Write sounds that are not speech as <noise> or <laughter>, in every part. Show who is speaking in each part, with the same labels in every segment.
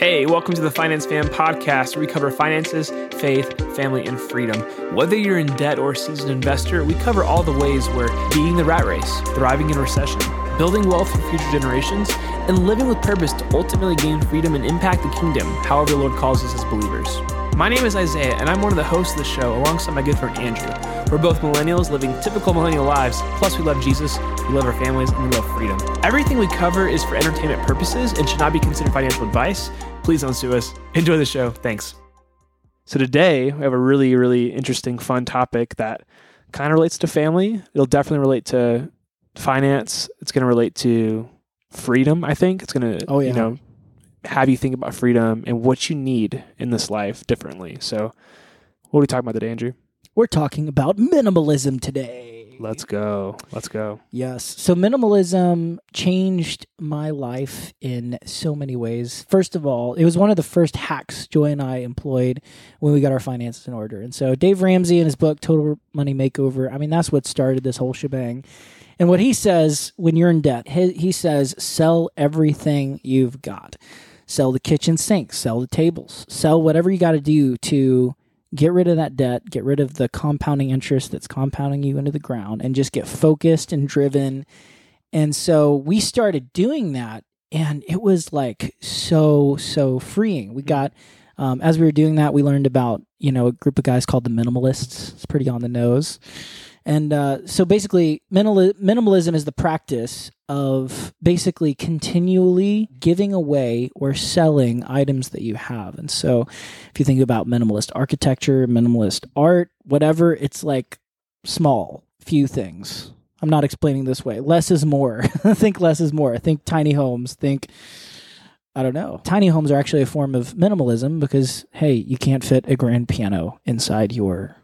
Speaker 1: Hey, welcome to the Finance Fam podcast, where we cover finances, faith, family, and freedom. Whether you're in debt or a seasoned investor, we cover all the ways where beating the rat race, thriving in recession, building wealth for future generations, and living with purpose to ultimately gain freedom and impact the kingdom, however the Lord calls us as believers. My name is Isaiah, and I'm one of the hosts of the show alongside my good friend Andrew. We're both millennials living typical millennial lives, plus, we love Jesus, we love our families, and we love freedom. Everything we cover is for entertainment purposes and should not be considered financial advice. Please don't sue us. Enjoy the show. Thanks. So, today we have a really, really interesting, fun topic that kind of relates to family. It'll definitely relate to finance. It's going to relate to freedom, I think. It's going to,
Speaker 2: Oh, yeah.
Speaker 1: you know, have you think about freedom and what you need in this life differently. So, what are we talking about today, Andrew?
Speaker 2: We're talking about minimalism today.
Speaker 1: Let's go. Let's go.
Speaker 2: Yes. So minimalism changed my life in so many ways. First of all, it was one of the first hacks Joy and I employed when we got our finances in order. And so Dave Ramsey in his book Total Money Makeover, I mean that's what started this whole shebang. And what he says when you're in debt, he, he says sell everything you've got. Sell the kitchen sink, sell the tables, sell whatever you got to do to get rid of that debt, get rid of the compounding interest that's compounding you into the ground, and just get focused and driven. And so we started doing that, and it was like so, so freeing. We got, um, as we were doing that, we learned about, you know, a group of guys called the minimalists. It's pretty on the nose. And uh, so basically, minimal- minimalism is the practice of basically continually giving away or selling items that you have. And so if you think about minimalist architecture, minimalist art, whatever, it's like small, few things. I'm not explaining this way. Less is more. <laughs> think less is more. Think tiny homes. Think, I don't know. Tiny homes are actually a form of minimalism because, hey, you can't fit a grand piano inside your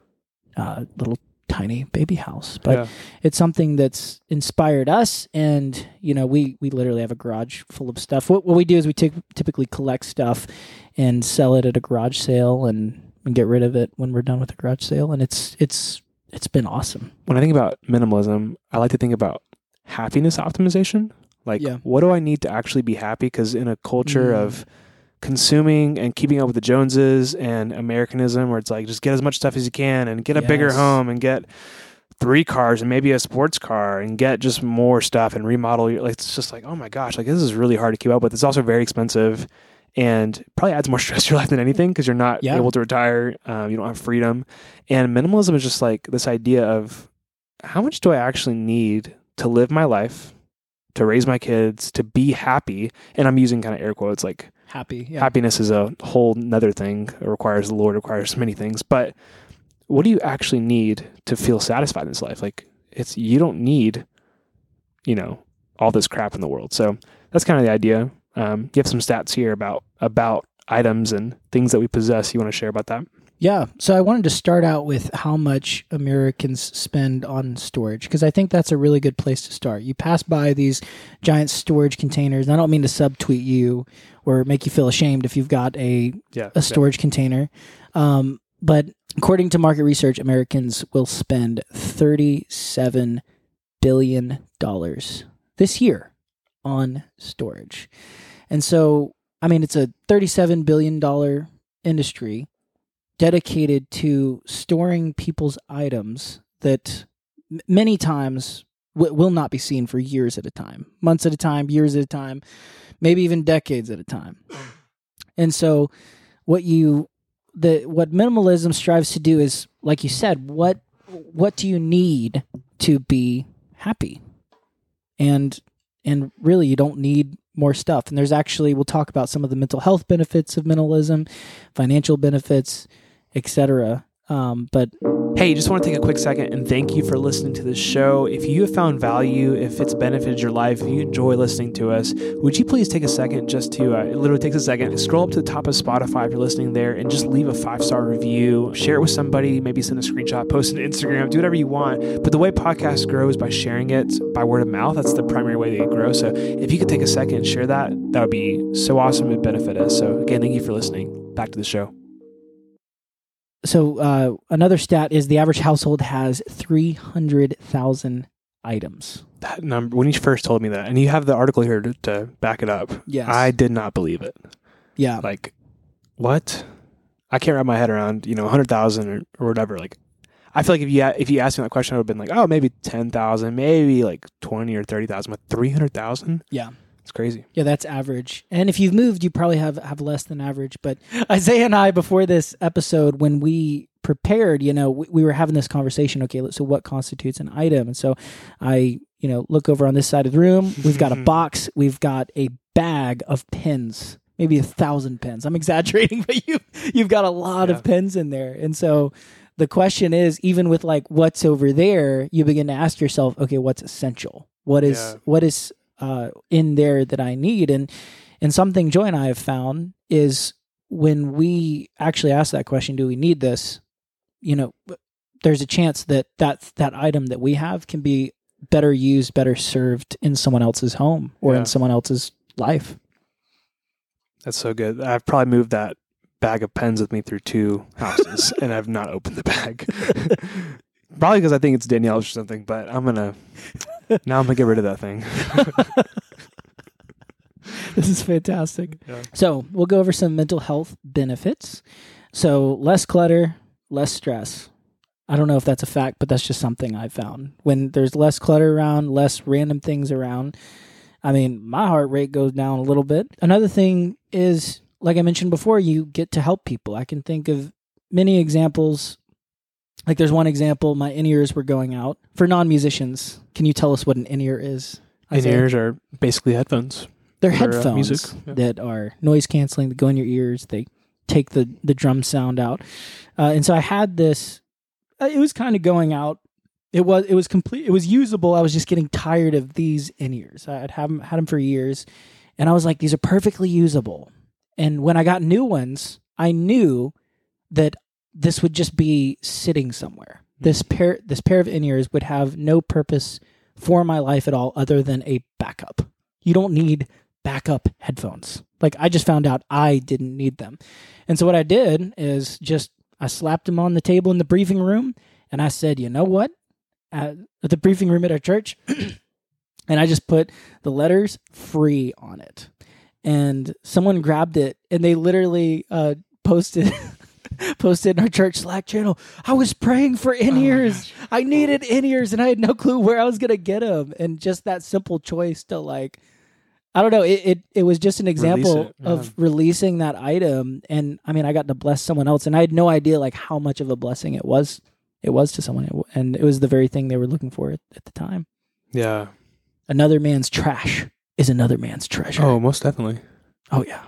Speaker 2: uh, little tiny baby house. But
Speaker 1: yeah.
Speaker 2: it's something that's inspired us and you know we we literally have a garage full of stuff what, what we do is we typ- typically collect stuff and sell it at a garage sale and, and get rid of it when we're done with the garage sale and it's it's it's been awesome
Speaker 1: When I think about minimalism, I like to think about happiness optimization. Like,
Speaker 2: Yeah.
Speaker 1: what do I need to actually be happy? Because in a culture
Speaker 2: Mm.
Speaker 1: of consuming and keeping up with the Joneses and Americanism, where it's like just get as much stuff as you can and get a bigger home and get three cars and maybe a sports car and get just more stuff and remodel your like it's just like oh my gosh like this is really hard to keep up with. It's also very expensive and probably adds more <laughs> stress to your life than anything because you're not
Speaker 2: Yeah.
Speaker 1: able to retire um, you don't have freedom. And minimalism is just like this idea of how much do i actually need to live my life to raise my kids to be happy? And i'm using kind of air quotes like
Speaker 2: happy yeah
Speaker 1: happiness is a whole nother thing. It requires the Lord, requires many things. But what do you actually need to feel satisfied in this life? Like it's you don't need, you know, all this crap in the world. So that's kind of the idea. Um, you have some stats here about about items and things that we possess. You want to share about that?
Speaker 2: Yeah. So I wanted to start out with how much Americans spend on storage because I think that's a really good place to start. You pass by these giant storage containers, and I don't mean to subtweet you or make you feel ashamed if you've got a,
Speaker 1: Yeah.
Speaker 2: a storage container. Um, but according to market research, Americans will spend $37 billion this year on storage. And so, I mean, it's a $37 billion industry dedicated to storing people's items that many times w- will not be seen for years at a time, months at a time, years at a time, maybe even decades at a time. And so, what you the what minimalism strives to do is, like you said, what what do you need to be happy? And and really, you don't need more stuff. And there's actually we'll talk about some of the mental health benefits of minimalism, financial benefits, etc. Um, but
Speaker 1: Hey, just want to take a quick second and thank you for listening to this show. If you have found value, if it's benefited your life, if you enjoy listening to us, would you please take a second just to, uh, it literally takes a second, scroll up to the top of Spotify if you're listening there and just leave a five star review. Share it with somebody, maybe send a screenshot, post it on Instagram, do whatever you want. But the way podcasts grow is by sharing it by word of mouth. That's the primary way they grow. So if you could take a second and share that, that would be so awesome and benefit us. So again, thank you for listening. Back to the show.
Speaker 2: So uh, another stat is the average household has three hundred thousand items.
Speaker 1: That number, when you first told me that, and you have the article here to, to back it up,
Speaker 2: Yes.
Speaker 1: I did not believe it.
Speaker 2: Yeah.
Speaker 1: Like, what? I can't wrap my head around, you know, 100,000 or, or whatever. Like, I feel like if you if you asked me that question, I would have been like, oh, maybe 10,000, maybe like 20 or 30,000, but 300,000?
Speaker 2: Yeah.
Speaker 1: It's crazy.
Speaker 2: Yeah, that's average. And if you've moved, you probably have have less than average. But Isaiah and I, before this episode, when we prepared, you know, we, we were having this conversation. Okay, so what constitutes an item? And so I, you know, look over on this side of the room. We've got a <laughs> box. We've got a bag of pins, maybe a thousand pins. I'm exaggerating, <laughs> but you you've got a lot
Speaker 1: Yeah.
Speaker 2: of pins in there. And so the question is, even with like what's over there, you begin to ask yourself, okay, what's essential? What is
Speaker 1: Yeah.
Speaker 2: what is uh, in there that I need? And and something Joy and I have found is when we actually ask that question, do we need this? You know, there's a chance that that that item that we have can be better used, better served in someone else's home or
Speaker 1: Yeah.
Speaker 2: in someone else's life.
Speaker 1: That's so good. I've probably moved that bag of pens with me through two <laughs> houses, and I've not opened the bag. <laughs> <laughs> probably because I think it's Danielle's or something. But I'm gonna <laughs> now I'm gonna get rid of that thing. <laughs>
Speaker 2: this is fantastic. <laughs>
Speaker 1: Yeah.
Speaker 2: So we'll go over some mental health benefits. So less clutter, less stress. I don't know if that's a fact, but that's just something I found. When there's less clutter around, less random things around, I mean, my heart rate goes down a little bit. Another thing is, like I mentioned before, you get to help people. I can think of many examples. Like there's one example, my in ears were going out. For non musicians, can you tell us what an in ear is?
Speaker 1: In ears are basically headphones.
Speaker 2: They're
Speaker 1: uh,
Speaker 2: headphones
Speaker 1: music, yeah.
Speaker 2: that are noise canceling. That go in your ears. They take the the drum sound out. Uh, and so I had this. uh, It was kind of going out. It was it was complete. It was usable. I was just getting tired of these in ears. I'd had them had them for years, and I was like, these are perfectly usable. And when I got new ones, I knew that this would just be sitting somewhere. This pair this pair of in ears would have no purpose for my life at all other than a backup. You don't need backup headphones. Like I just found out I didn't need them. And so what I did is just I slapped them on the table in the briefing room and I said, "You know what? At at the briefing room at our church, <clears throat> and I just put the letters free on it. And someone grabbed it and they literally uh, posted <laughs> <laughs> posted in our church Slack channel. I was praying for in oh ears. I needed in ears and I had no clue where I was gonna get them. And just that simple choice to like I don't know. It, it it was just an example
Speaker 1: it, yeah.
Speaker 2: of releasing that item, and I mean, I got to bless someone else, and I had no idea like how much of a blessing it was. It was to someone, and it was the very thing they were looking for at, at the time.
Speaker 1: Yeah.
Speaker 2: Another man's trash is another man's treasure.
Speaker 1: Oh, most definitely.
Speaker 2: oh yeah,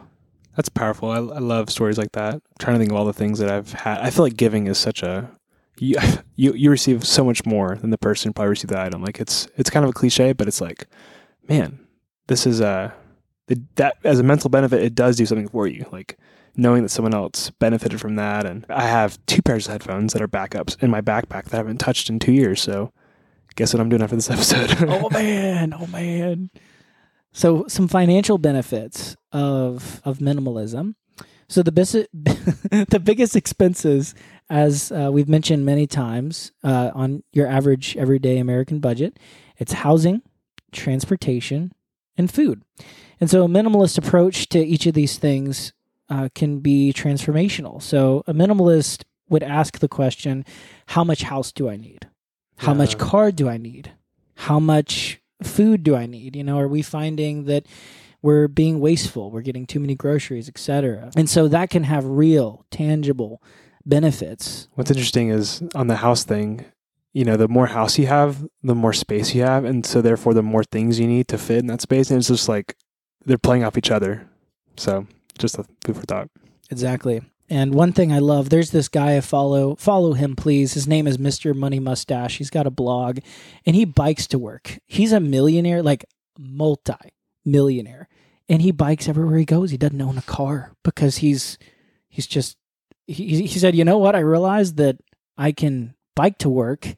Speaker 1: That's powerful. I, I love stories like that. I'm trying to think of all the things that I've had. I feel like giving is such a you <laughs> you, you receive so much more than the person who probably received the item. Like it's it's kind of a cliche, but it's like, man, this is uh, a it, that as a mental benefit, it does do something for you. Like knowing that someone else benefited from that, and I have two pairs of headphones that are backups in my backpack that I haven't touched in two years. So, guess what I'm doing after this episode?
Speaker 2: oh <laughs> man, oh man. So some financial benefits of of minimalism. So the bis- <laughs> the biggest expenses, as uh, we've mentioned many times, uh, on your average everyday American budget, it's housing, transportation, and food. And so a minimalist approach to each of these things uh, can be transformational. So a minimalist would ask the question, how much house do I need? How much car do I need? How much food do I need? You know, are we finding that we're being wasteful, we're getting too many groceries, etc. And so that can have real, tangible benefits.
Speaker 1: What's interesting is on the house thing, you know, the more house you have, the more space you have, and so therefore the more things you need to fit in that space. And it's just like they're playing off each other. So just a food for thought.
Speaker 2: Exactly. And one thing I love, there's this guy I follow. Follow him, please. His name is Mr. Money Mustache. He's got a blog and he bikes to work. He's a millionaire, like multi millionaire. And he bikes everywhere he goes. He doesn't own a car because he's he's just he, he said, you know what? I realized that I can bike to work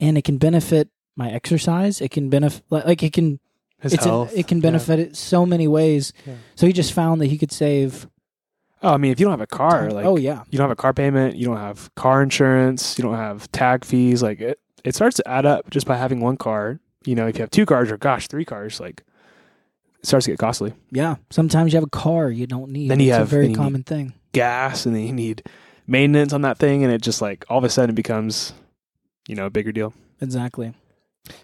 Speaker 2: and it can benefit my exercise. It can benefit like it can
Speaker 1: His
Speaker 2: it's an-
Speaker 1: health.
Speaker 2: it can
Speaker 1: yeah.
Speaker 2: benefit it so many ways.
Speaker 1: Yeah.
Speaker 2: So he just found that he could save
Speaker 1: Oh, I mean, if you don't have a car, like
Speaker 2: oh yeah.
Speaker 1: you don't have a car payment, you don't have car insurance, you don't have tag fees, like it, it starts to add up just by having one car. You know, if you have two cars or gosh, three cars, like it starts to get costly.
Speaker 2: Yeah. Sometimes you have a car you don't need.
Speaker 1: Then you
Speaker 2: it's
Speaker 1: have-
Speaker 2: a very common thing.
Speaker 1: Gas, and then you need maintenance on that thing, and it just like all of a sudden it becomes, you know, a bigger deal.
Speaker 2: Exactly.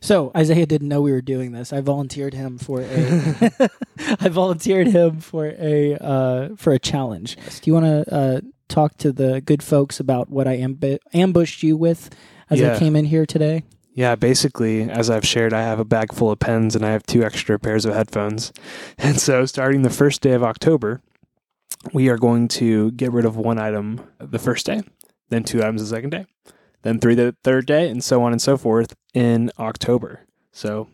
Speaker 2: So Isaiah didn't know we were doing this. I volunteered him for a. <laughs> I volunteered him for a uh, for a challenge. Do you want to uh, talk to the good folks about what I amb- ambushed you with as I came in here today?
Speaker 1: Yeah, basically, as I've shared, I have a bag full of pens and I have two extra pairs of headphones. <laughs> And so, starting the first day of October, we are going to get rid of one item the first day, then two items the second day, then three the third day, and so on and so forth in October. So,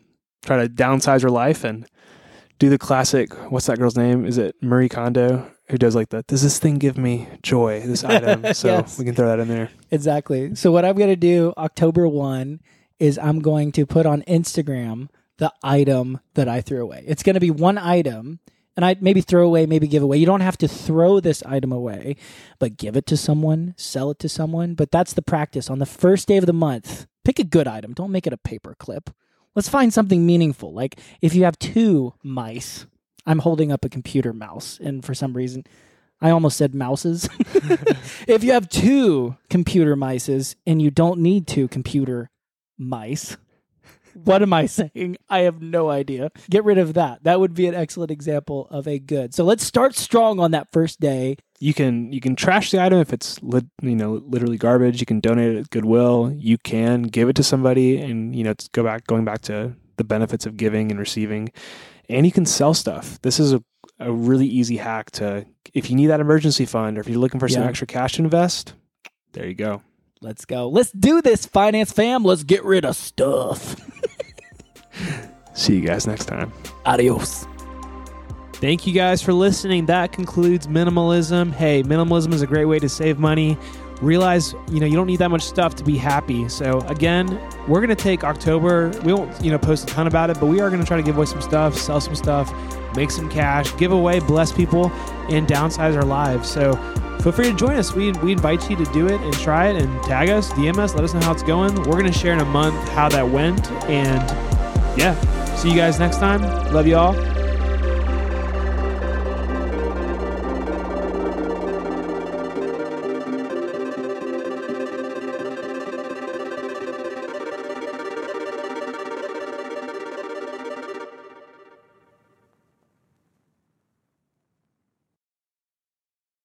Speaker 1: try to downsize your life and do the classic what's that girl's name? Is it Marie Kondo? Who does like the does this thing give me joy? This <laughs> item. So
Speaker 2: Yes.
Speaker 1: we can throw that in there.
Speaker 2: Exactly. So what I'm going to do October 1 is I'm going to put on Instagram the item that I threw away. It's going to be one item and I maybe throw away, maybe give away. You don't have to throw this item away, but give it to someone, sell it to someone, but that's the practice. On the first day of the month, pick a good item. Don't make it a paper clip. Let's find something meaningful. Like if you have two mice, I'm holding up a computer mouse and for some reason I almost said mouses. <laughs> if you have two computer mices and you don't need two computer mice, what am I <laughs> saying? I have no idea. Get rid of that. That would be an excellent example of a good. So let's start strong on that first day.
Speaker 1: you can you can trash the item if it's lit, you know literally garbage. You can donate it at Goodwill. You can give it to somebody, and you know it's go back going back to the benefits of giving and receiving. And you can sell stuff. This is a a really easy hack to if you need that emergency fund or if you're looking for some
Speaker 2: Yeah.
Speaker 1: extra cash to invest. There you go.
Speaker 2: Let's go. Let's do this, finance fam. Let's get rid of stuff.
Speaker 1: See you guys next time.
Speaker 2: Adios.
Speaker 1: Thank you guys for listening. That concludes minimalism. Hey, minimalism is a great way to save money. Realize, you know, you don't need that much stuff to be happy. So again, we're gonna take October. We won't, you know, post a ton about it, but we are gonna try to give away some stuff, sell some stuff, make some cash, give away, bless people, and downsize our lives. So feel free to join us. We we invite you to do it and try it and tag us, DM us, let us know how it's going. We're gonna share in a month how that went. And yeah, see you guys next time. Love you all.